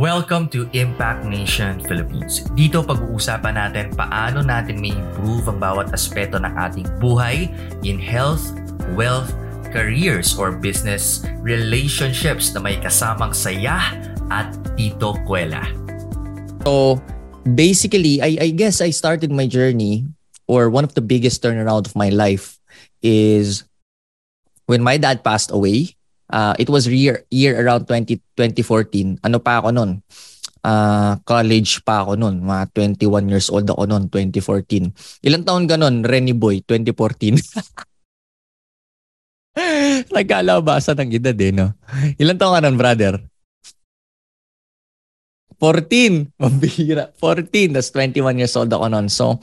Welcome to Impact Nation Philippines. Dito pag-uusapan natin paano natin may improve ang bawat aspeto ng ating buhay in health, wealth, careers or business relationships na may kasamang saya at Tito Kuela. So, basically, I, I guess I started my journey or one of the biggest turnaround of my life is when my dad passed away uh, it was year, year around 20, 2014. Ano pa ako noon? Uh, college pa ako noon. Mga 21 years old ako noon, 2014. Ilang taon ka noon, Renny Boy, 2014? Nagkalabasa ng edad eh, no? Ilang taon ka noon, brother? 14. Mabihira. 14. That's 21 years old ako noon. So,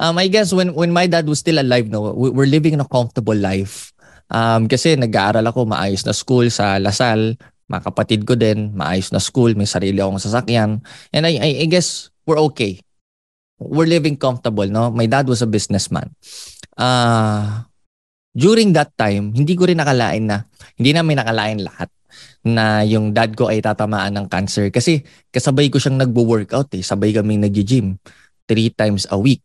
um, I guess when when my dad was still alive, no, we, we're living in a comfortable life. Um, kasi nag-aaral ako maayos na school sa Lasal, mga kapatid ko din, maayos na school, may sarili akong sasakyan. And I, I, I guess we're okay. We're living comfortable, no? My dad was a businessman. Uh, during that time, hindi ko rin nakalain na, hindi namin nakalain lahat na yung dad ko ay tatamaan ng cancer. Kasi kasabay ko siyang nagbo-workout eh. Sabay kaming nag-gym three times a week.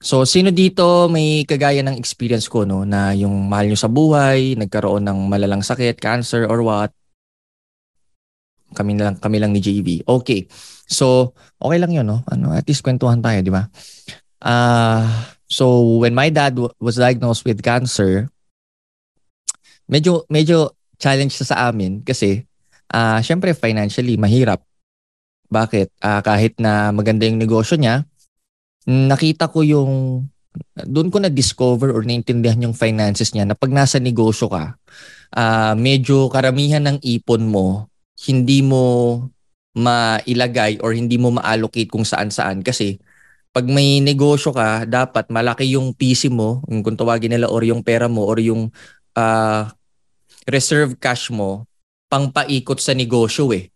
So sino dito may kagaya ng experience ko no na yung mahal nyo sa buhay, nagkaroon ng malalang sakit, cancer or what? Kami lang kami lang ni JV. Okay. So okay lang 'yun no. Ano at least kwentuhan tayo, di ba? Ah uh, so when my dad w- was diagnosed with cancer, medyo medyo challenge sa amin kasi uh, syempre financially mahirap. Bakit? Uh, kahit na maganda yung negosyo niya, nakita ko yung doon ko na-discover or naintindihan yung finances niya na pag nasa negosyo ka, uh, medyo karamihan ng ipon mo, hindi mo mailagay or hindi mo ma-allocate kung saan-saan kasi pag may negosyo ka, dapat malaki yung PC mo, kung tawagin nila or yung pera mo or yung uh, reserve cash mo pang paikot sa negosyo eh.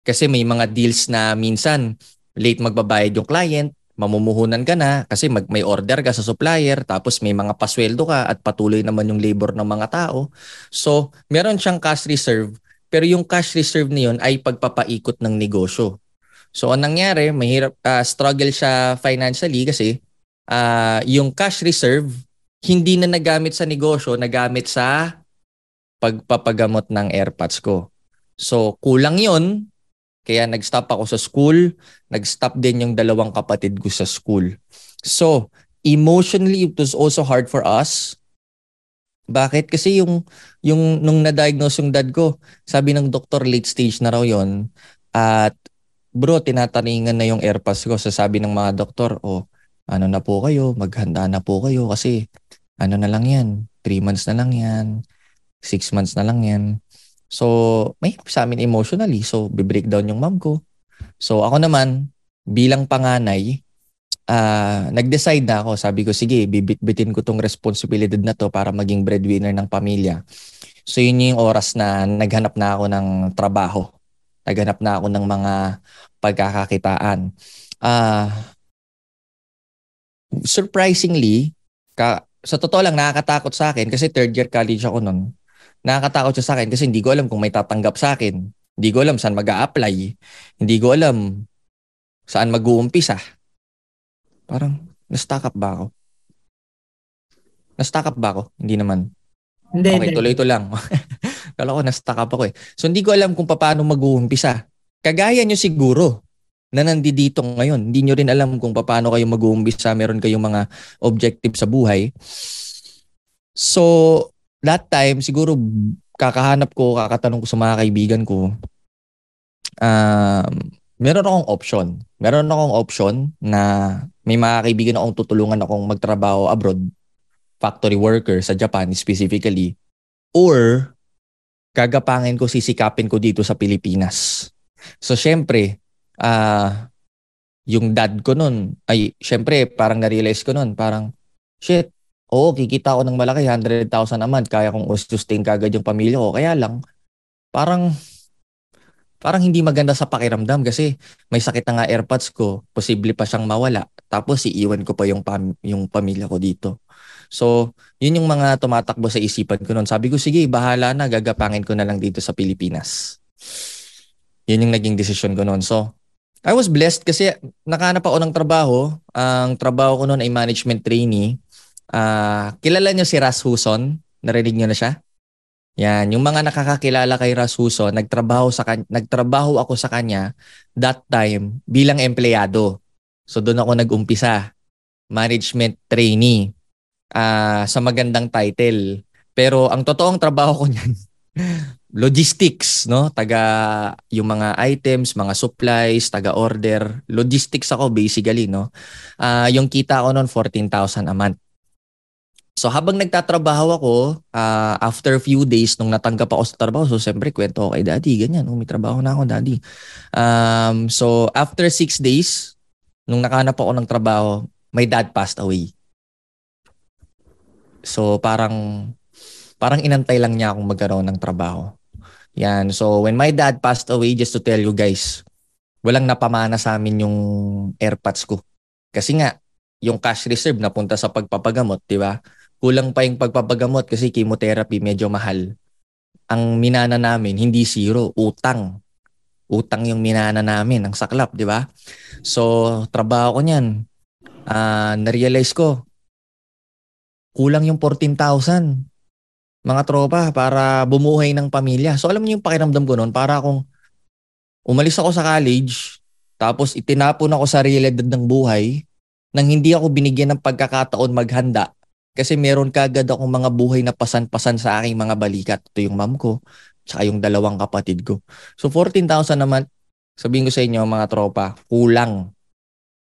Kasi may mga deals na minsan late magbabayad yung client, mamumuhunan ka na kasi mag, may order ka sa supplier tapos may mga pasweldo ka at patuloy naman yung labor ng mga tao. So, meron siyang cash reserve pero yung cash reserve niyon ay pagpapaikot ng negosyo. So, ang nangyari, mahirap uh, struggle siya financially kasi uh, yung cash reserve hindi na nagamit sa negosyo, nagamit sa pagpapagamot ng airpods ko. So, kulang 'yon kaya nag-stop ako sa school, nag-stop din yung dalawang kapatid ko sa school. So, emotionally it was also hard for us. Bakit? Kasi yung yung nung na-diagnose yung dad ko, sabi ng doktor late stage na raw yon at bro, tinataningan na yung airpass ko. Sasabi ng mga doktor, oh, ano na po kayo, maghanda na po kayo kasi ano na lang yan, 3 months na lang yan, 6 months na lang yan. So, may sa amin emotionally. So, bi-breakdown yung mom ko. So, ako naman, bilang panganay, uh, nag-decide na ako. Sabi ko, sige, bibitbitin ko tong responsibilidad na to para maging breadwinner ng pamilya. So, yun yung oras na naghanap na ako ng trabaho. Naghanap na ako ng mga pagkakakitaan. Uh, surprisingly, ka, sa totoo lang nakakatakot sa akin kasi third year college ako noon nakakatakot siya sa akin kasi hindi ko alam kung may tatanggap sa akin. Hindi ko alam saan mag apply Hindi ko alam saan mag-uumpisa. Parang, na-stuck up ba ako? Na-stuck up ba ako? Hindi naman. Hindi, okay, tuloy ito lang. Kala ko na-stuck up ako eh. So hindi ko alam kung paano mag-uumpisa. Kagaya nyo siguro na nandito ngayon. Hindi nyo rin alam kung paano kayo mag-uumpisa. Meron kayong mga objective sa buhay. So, that time, siguro kakahanap ko, kakatanong ko sa mga kaibigan ko, um, meron akong option. Meron akong option na may mga kaibigan akong tutulungan akong magtrabaho abroad, factory worker sa Japan specifically, or gagapangin ko, sisikapin ko dito sa Pilipinas. So, syempre, uh, yung dad ko nun, ay, syempre, parang na-realize ko nun, parang, shit, Oo, kikita ako ng malaki, 100,000 a month. Kaya kong sustain kagad yung pamilya ko. Kaya lang, parang parang hindi maganda sa pakiramdam kasi may sakit na nga AirPods ko, posible pa siyang mawala. Tapos iiwan ko pa yung pam- yung pamilya ko dito. So, yun yung mga tumatakbo sa isipan ko noon. Sabi ko, sige, bahala na, gagapangin ko na lang dito sa Pilipinas. Yun yung naging decision ko noon. So, I was blessed kasi nakahanap ako ng trabaho. Ang trabaho ko noon ay management trainee. Uh, kilala niyo si Ras Huson? Narinig niyo na siya? Yan, yung mga nakakakilala kay Rasuso, nagtrabaho sa kan- nagtrabaho ako sa kanya that time bilang empleyado. So doon ako nag-umpisa. Management trainee. Uh, sa magandang title. Pero ang totoong trabaho ko niyan, logistics, no? Taga yung mga items, mga supplies, taga order, logistics ako basically, no? Uh, yung kita ko noon 14,000 a month. So habang nagtatrabaho ako, uh, after few days nung natanggap ako sa trabaho, so siyempre kwento ko kay daddy, ganyan, oh, may trabaho na ako daddy. Um, so after six days, nung nakahanap ako ng trabaho, my dad passed away. So parang parang inantay lang niya akong magkaroon ng trabaho. Yan. So when my dad passed away, just to tell you guys, walang napamana sa amin yung airpods ko. Kasi nga, yung cash reserve napunta sa pagpapagamot, di ba? Kulang pa yung pagpapagamot kasi chemotherapy medyo mahal. Ang minana namin, hindi zero, utang. Utang yung minana namin, ang saklap, di ba? So, trabaho ko niyan. Uh, na-realize ko, kulang yung 14,000 mga tropa para bumuhay ng pamilya. So alam niyo yung pakiramdam ko noon, para akong umalis ako sa college, tapos itinapon ako sa realidad ng buhay nang hindi ako binigyan ng pagkakataon maghanda kasi meron kagad akong mga buhay na pasan-pasan sa aking mga balikat. Ito yung mom ko, tsaka yung dalawang kapatid ko. So 14,000 naman, sabihin ko sa inyo mga tropa, kulang.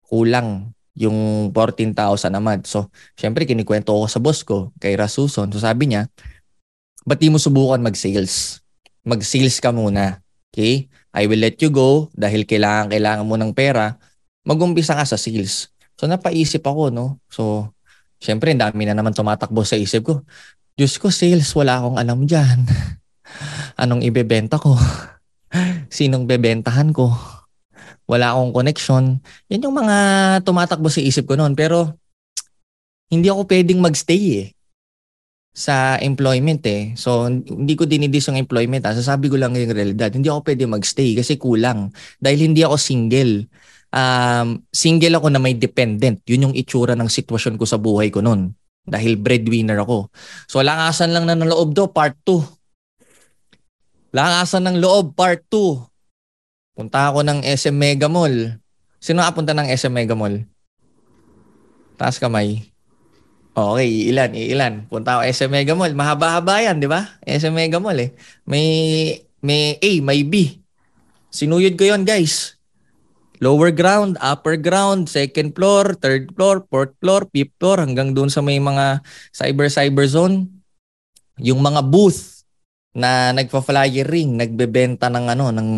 Kulang yung 14,000 naman. So, syempre kinikwento ko sa boss ko, kay Rasuson. So sabi niya, ba't di mo subukan mag-sales? Mag-sales ka muna. Okay? I will let you go dahil kailangan, kailangan mo ng pera. Mag-umpisa ka sa sales. So napaisip ako, no? So, Siyempre, dami na naman tumatakbo sa isip ko. Diyos ko, sales, wala akong alam dyan. Anong ibebenta ko? Sinong bebentahan ko? Wala akong connection. Yan yung mga tumatakbo sa isip ko noon. Pero, hindi ako pwedeng magstay eh sa employment eh. So, hindi ko dinidis yung employment. Ha? Sasabi ko lang yung realidad. Hindi ako pwede magstay kasi kulang. Dahil hindi ako single um, single ako na may dependent. Yun yung itsura ng sitwasyon ko sa buhay ko noon. Dahil breadwinner ako. So langasan lang na ng loob do, part 2. Langasan ng loob, part 2. Punta ako ng SM Mega Mall. Sino punta ng SM Mega Mall? Taas kamay. Okay, ilan, ilan. Punta ako SM Mega Mall. Mahaba-haba yan, di ba? SM Mega Mall eh. May, may A, may B. Sinuyod ko yon guys lower ground, upper ground, second floor, third floor, fourth floor, fifth floor, hanggang doon sa may mga cyber-cyber zone. Yung mga booth na nagpa-flyer ring, nagbebenta ng ano ng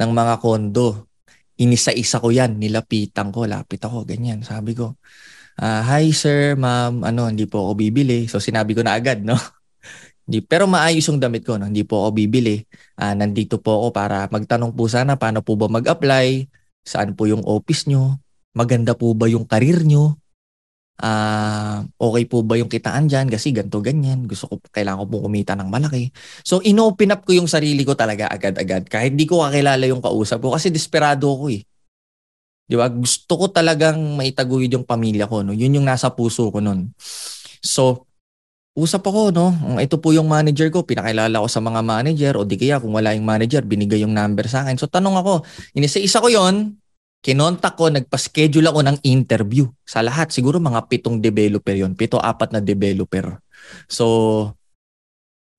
ng mga kondo. Inisa-isa ko 'yan, nilapitan ko, lapit ako, ganyan. Sabi ko, uh, "Hi sir, ma'am, ano, hindi po ako bibili." So sinabi ko na agad, no? Hindi, pero maayos yung damit ko, no? hindi po ako bibili. Uh, nandito po ako para magtanong po sana paano po ba mag-apply, Saan po yung office nyo? Maganda po ba yung karir nyo? Uh, okay po ba yung kitaan dyan? Kasi ganto ganyan. Gusto ko, kailangan ko pong kumita ng malaki. So, inopen up ko yung sarili ko talaga agad-agad. Kahit di ko kakilala yung kausap ko kasi desperado ako eh. Di ba? Gusto ko talagang maitaguyod yung pamilya ko. No? Yun yung nasa puso ko nun. So, usap ako, no? Ito po yung manager ko, pinakilala ko sa mga manager o di kaya kung wala yung manager, binigay yung number sa akin. So tanong ako, inisa-isa ko yon kinontak ko, nagpa-schedule ako ng interview sa lahat. Siguro mga pitong developer yon pito, apat na developer. So,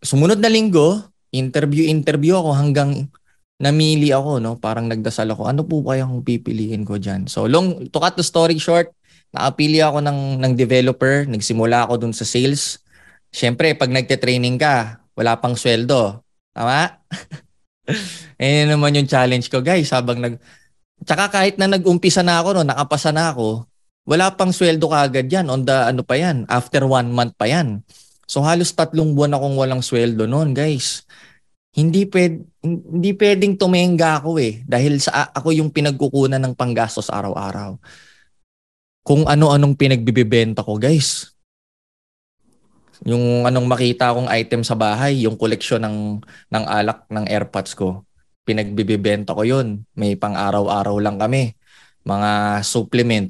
sumunod na linggo, interview-interview ako hanggang namili ako, no? Parang nagdasal ako, ano po kaya kung pipiliin ko dyan? So, long, to cut the story short, naapili ako ng, ng developer, nagsimula ako dun sa sales, Siyempre, pag nagte-training ka, wala pang sweldo. Tama? eh naman yung challenge ko, guys. Habang nag... Tsaka kahit na nag-umpisa na ako, no, nakapasa na ako, wala pang sweldo kaagad yan. On the, ano pa yan, after one month pa yan. So halos tatlong buwan akong walang sweldo noon, guys. Hindi pwed, hindi pwedeng tumenga ako eh dahil sa ako yung pinagkukunan ng panggastos araw-araw. Kung ano-anong pinagbibibenta ko, guys. Yung anong makita kong item sa bahay, yung koleksyon ng ng alak ng AirPods ko. Pinagbibibenta ko yun. May pang araw-araw lang kami. Mga supplement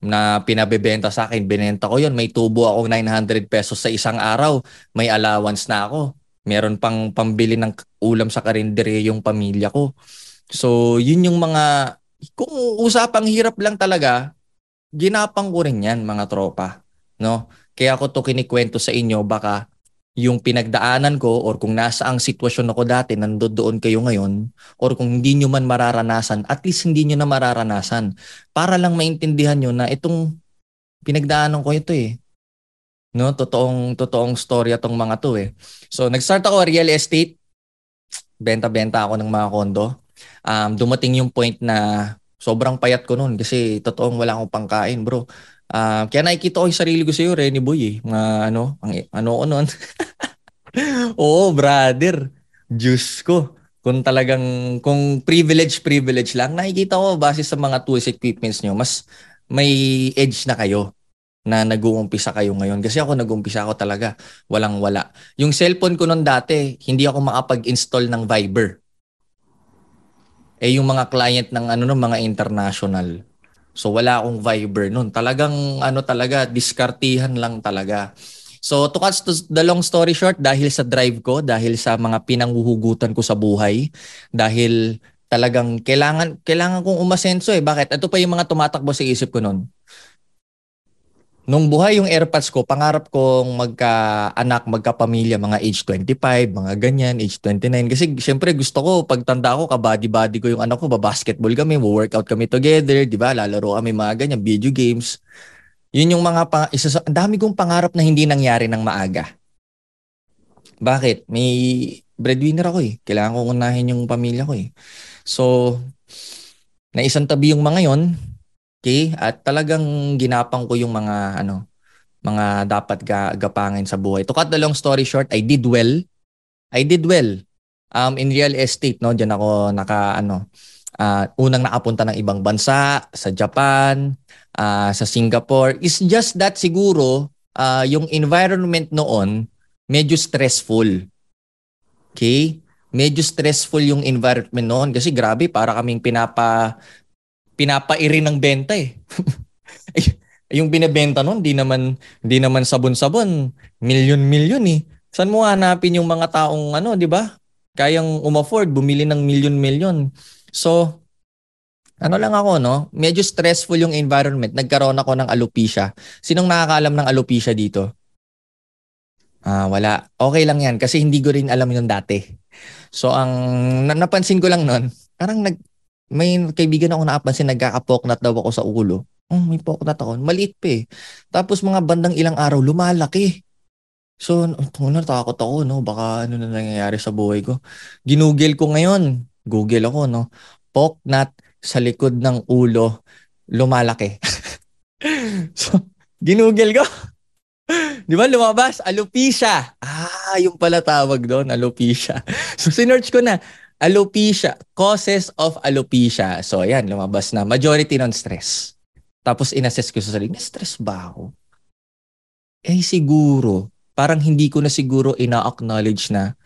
na pinabebenta sa akin, binenta ko yun. May tubo akong 900 pesos sa isang araw. May allowance na ako. Meron pang pambili ng ulam sa karinderya yung pamilya ko. So, yun yung mga, kung usapang hirap lang talaga, ginapang ko rin yan, mga tropa. No? Kaya ako to kinikwento sa inyo, baka yung pinagdaanan ko or kung nasa ang sitwasyon ako dati, nandoon kayo ngayon, or kung hindi nyo man mararanasan, at least hindi nyo na mararanasan. Para lang maintindihan nyo na itong pinagdaanan ko ito eh. No, totoong totoong storya tong mga to eh. So nag-start ako real estate. Benta-benta ako ng mga kondo. Um, dumating yung point na sobrang payat ko noon kasi totoong wala akong pangkain, bro. Uh, kaya nakikita ko yung sarili ko sa iyo, Renny Boy eh. Mga ano, ang, ano ko noon. Oo, brother. Diyos ko. Kung talagang, kung privilege, privilege lang, nakikita ko base sa mga tools equipments nyo, mas may edge na kayo na nag-uumpisa kayo ngayon. Kasi ako nag-uumpisa ako talaga. Walang wala. Yung cellphone ko noon dati, hindi ako makapag-install ng Viber. Eh yung mga client ng ano no, mga international. So wala akong Viber noon. Talagang ano talaga, diskartihan lang talaga. So to cut the long story short, dahil sa drive ko, dahil sa mga pinanghuhugutan ko sa buhay, dahil talagang kailangan kailangan kong umasenso eh. Bakit? Ito pa yung mga tumatakbo sa isip ko noon. Nung buhay yung AirPods ko, pangarap kong magka-anak, magka-pamilya, mga age 25, mga ganyan, age 29. Kasi syempre gusto ko, pagtanda ko, kabady-body ko yung anak ko, basketball kami, workout kami together, di ba? Lalaro kami mga ganyan, video games. Yun yung mga, pang, isa sa, dami kong pangarap na hindi nangyari ng maaga. Bakit? May breadwinner ako eh. Kailangan kong unahin yung pamilya ko eh. So, naisang tabi yung mga yon Okay? At talagang ginapang ko yung mga ano, mga dapat ga- gapangin sa buhay. To cut the long story short, I did well. I did well. Um in real estate no, diyan ako naka ano uh, unang nakapunta ng ibang bansa, sa Japan, uh, sa Singapore. It's just that siguro uh, yung environment noon medyo stressful. Okay? Medyo stressful yung environment noon kasi grabe para kaming pinapa pinapairi ng benta eh. yung binebenta noon, di naman di naman sabon-sabon, milyon-milyon eh. Saan mo hanapin yung mga taong ano, di ba? Kayang umafford bumili ng milyon-milyon. So, ano lang ako, no? Medyo stressful yung environment. Nagkaroon ako ng alopecia. Sinong nakakaalam ng alopecia dito? Ah, wala. Okay lang yan kasi hindi ko rin alam yun dati. So, ang napansin ko lang noon, parang nag may kaibigan ako nakapansin nagkaka-poknat daw ako sa ulo. Oh, may poknat ako. Maliit pa eh. Tapos mga bandang ilang araw, lumalaki. So, oh, natakot ako, no? Baka ano na nangyayari sa buhay ko. Ginugel ko ngayon. Google ako, no? Poknat sa likod ng ulo, lumalaki. so, ginugel ko. Di ba lumabas? Alopecia. Ah, yung pala tawag doon, alopecia. So, sinearch ko na Alopecia, causes of alopecia. So ayan, lumabas na. Majority non stress. Tapos inassess ko sa sarili, na-stress ba ako? Eh siguro, parang hindi ko na siguro ina-acknowledge na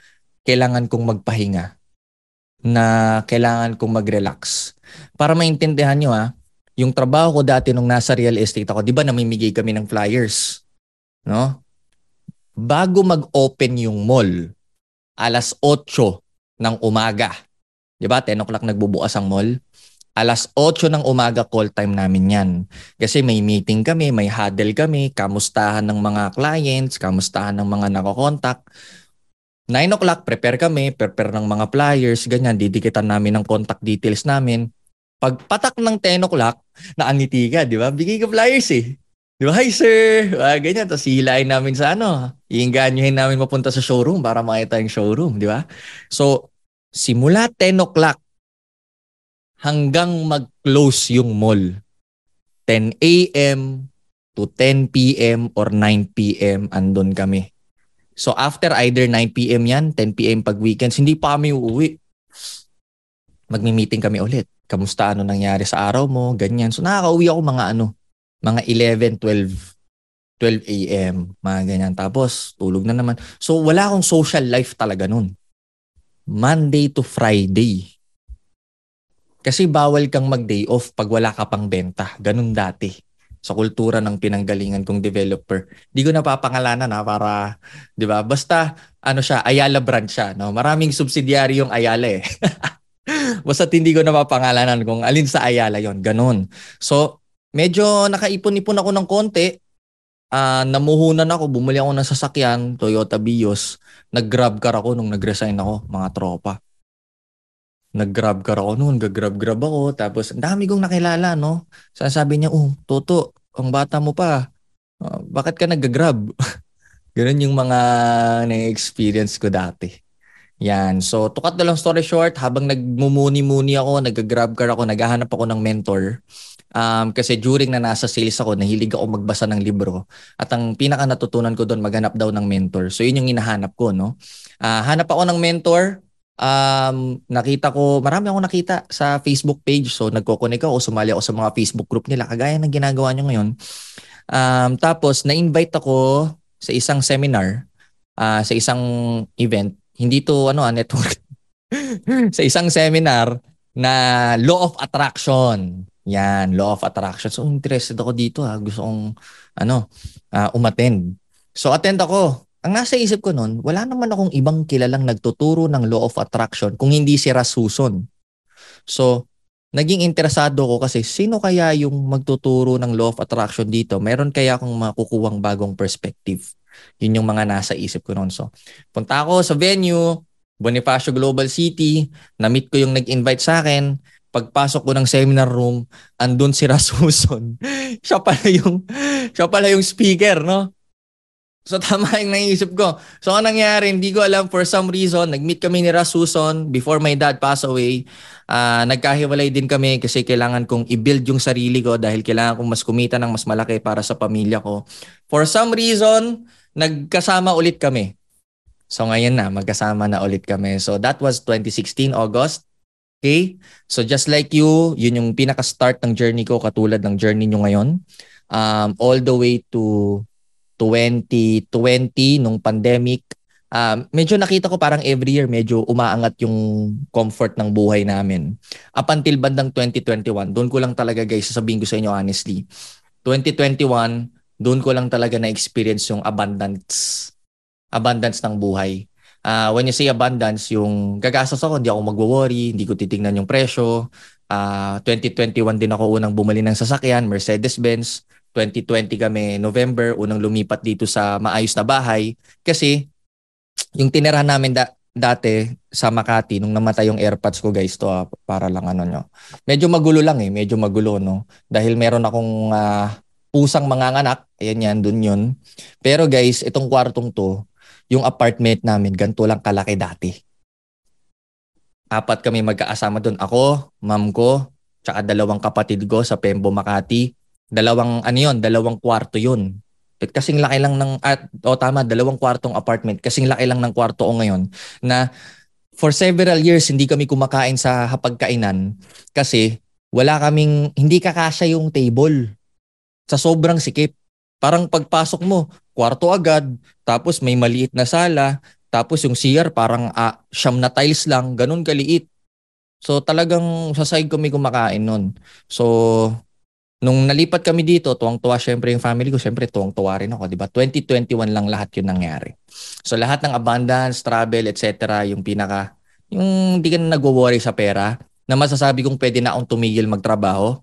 kailangan kong magpahinga. Na kailangan kong mag-relax. Para maintindihan nyo ha, yung trabaho ko dati nung nasa real estate ako, di ba namimigay kami ng flyers? No? Bago mag-open yung mall, alas 8 ng umaga. 'Di ba? 10 o'clock nagbubukas ang mall. Alas 8 ng umaga call time namin 'yan. Kasi may meeting kami, may huddle kami, kamustahan ng mga clients, kamustahan ng mga nako-contact. 9 o'clock, prepare kami, prepare ng mga flyers, ganyan, didikitan namin ng contact details namin. Pagpatak ng 10 o'clock, naangiti ka, di ba? Bigay ka flyers eh. Di ba? Hi sir! Ah, ganyan, tapos hilahin namin sa ano. Iinganyohin namin mapunta sa showroom para makita yung showroom, di ba? So, simula 10 o'clock hanggang mag-close yung mall. 10 a.m. to 10 p.m. or 9 p.m. andun kami. So after either 9 p.m. yan, 10 p.m. pag weekends, hindi pa kami uuwi. Magmi-meeting kami ulit. Kamusta ano nangyari sa araw mo, ganyan. So nakaka-uwi ako mga ano, mga 11, 12 12 a.m., mga ganyan. Tapos, tulog na naman. So, wala akong social life talaga nun. Monday to Friday. Kasi bawal kang mag-day off pag wala ka pang benta. Ganun dati sa kultura ng pinanggalingan kong developer. Di ko napapangalanan ha para, 'di ba? Basta ano siya, Ayala brand siya, no? Maraming subsidiary yung Ayala eh. Basta hindi ko napapangalanan kung alin sa Ayala 'yon, ganun. So, medyo nakaipon-ipon ako ng konti. Uh, namuhunan ako, bumili ako ng sasakyan, Toyota Vios. Nag-grab car ako nung nag-resign ako, mga tropa nag-grab car ako noon, gag-grab-grab ako. Tapos, ang dami kong nakilala, no? Sabi niya, oh, Toto, ang bata mo pa. Uh, bakit ka nag-grab? Ganun yung mga na-experience ko dati. Yan. So, to cut the long story short, habang nagmumuni-muni ako, nag-grab car ako, naghahanap ako ng mentor. Um, kasi during na nasa sales ako, nahilig ako magbasa ng libro. At ang pinaka natutunan ko doon, maghanap daw ng mentor. So, yun yung hinahanap ko, no? Uh, hanap ako ng mentor um, nakita ko, marami akong nakita sa Facebook page. So, nagko-connect ako, sumali ako sa mga Facebook group nila, kagaya ng ginagawa nyo ngayon. Um, tapos, na-invite ako sa isang seminar, uh, sa isang event. Hindi to, ano, ah, network. sa isang seminar na Law of Attraction. Yan, Law of Attraction. So, interested ako dito ha. Gusto kong, ano, uh, umattend. So, attend ako ang nasa isip ko noon, wala naman akong ibang kilalang nagtuturo ng law of attraction kung hindi si Rasuson. So, naging interesado ko kasi sino kaya yung magtuturo ng law of attraction dito? Meron kaya akong makukuhang bagong perspective? Yun yung mga nasa isip ko noon. So, punta ako sa venue, Bonifacio Global City, na-meet ko yung nag-invite sa akin. Pagpasok ko ng seminar room, andun si Rasuson. siya pala yung siya pala yung speaker, no? So tama yung naisip ko. So ang nangyari, hindi ko alam for some reason, nag-meet kami ni Rasuson before my dad passed away. Uh, nagkahiwalay din kami kasi kailangan kong i-build yung sarili ko dahil kailangan kong mas kumita ng mas malaki para sa pamilya ko. For some reason, nagkasama ulit kami. So ngayon na, magkasama na ulit kami. So that was 2016 August. Okay? So just like you, yun yung pinaka-start ng journey ko katulad ng journey nyo ngayon. Um, all the way to 2020 nung pandemic, uh, medyo nakita ko parang every year medyo umaangat yung comfort ng buhay namin. Up until bandang 2021, doon ko lang talaga guys, sasabihin ko sa inyo honestly. 2021, doon ko lang talaga na-experience yung abundance. Abundance ng buhay. Uh, when you say abundance, yung gagastos ako, hindi ako magwo-worry, hindi ko titingnan yung presyo. Uh, 2021 din ako unang bumili ng sasakyan, Mercedes-Benz. 2020 kami November, unang lumipat dito sa maayos na bahay kasi yung tinirahan namin da- dati sa Makati nung namatay yung AirPods ko guys to ah, para lang ano nyo. Medyo magulo lang eh, medyo magulo no. Dahil meron akong uh, pusang manganganak, ayan yan, dun yun. Pero guys, itong kwartong to, yung apartment namin, ganito lang kalaki dati. Apat kami magkaasama doon. Ako, mom ko, tsaka dalawang kapatid ko sa Pembo, Makati. Dalawang ano yun, dalawang kwarto yun. Kasing laki lang ng at o tama, dalawang kwartong apartment. Kasing laki lang ng kwarto ko ngayon na for several years hindi kami kumakain sa hapagkainan kasi wala kaming hindi kakasya yung table. Sa sobrang sikip. Parang pagpasok mo, kwarto agad, tapos may maliit na sala, tapos yung CR parang uh, siyam na tiles lang, ganun kaliit. So talagang sa side kami kumakain nun. So Nung nalipat kami dito, tuwang-tuwa syempre yung family ko, syempre tuwang-tuwa rin ako, di ba? 2021 lang lahat yun nangyari. So lahat ng abundance, travel, etc., yung pinaka, yung hindi ka na nagwo-worry sa pera, na masasabi kong pwede na akong tumigil magtrabaho.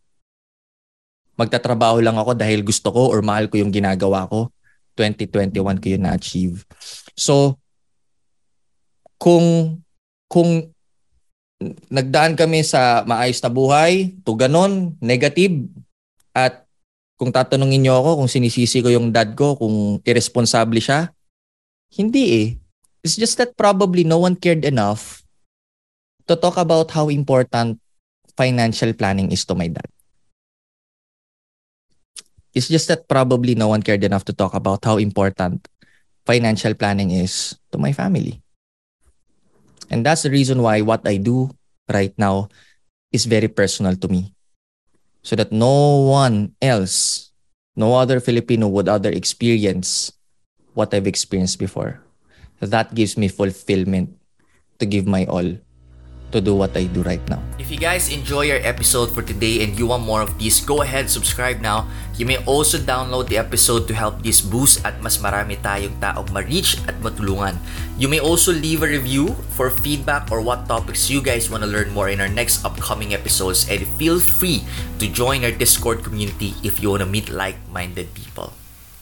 Magtatrabaho lang ako dahil gusto ko or mahal ko yung ginagawa ko. 2021 ko yun na-achieve. So, kung kung nagdaan kami sa maayos na buhay, to ganon, negative, at kung tatanungin niyo ako kung sinisisi ko yung dad ko kung irresponsible siya, hindi eh. It's just that probably no one cared enough to talk about how important financial planning is to my dad. It's just that probably no one cared enough to talk about how important financial planning is to my family. And that's the reason why what I do right now is very personal to me so that no one else, no other Filipino would other experience what I've experienced before. That gives me fulfillment. to give my all to do what I do right now. If you guys enjoy our episode for today and you want more of these, go ahead, subscribe now. You may also download the episode to help this boost at mas marami tayong taong ma-reach at matulungan. You may also leave a review for feedback or what topics you guys want to learn more in our next upcoming episodes and feel free to join our Discord community if you want to meet like-minded people.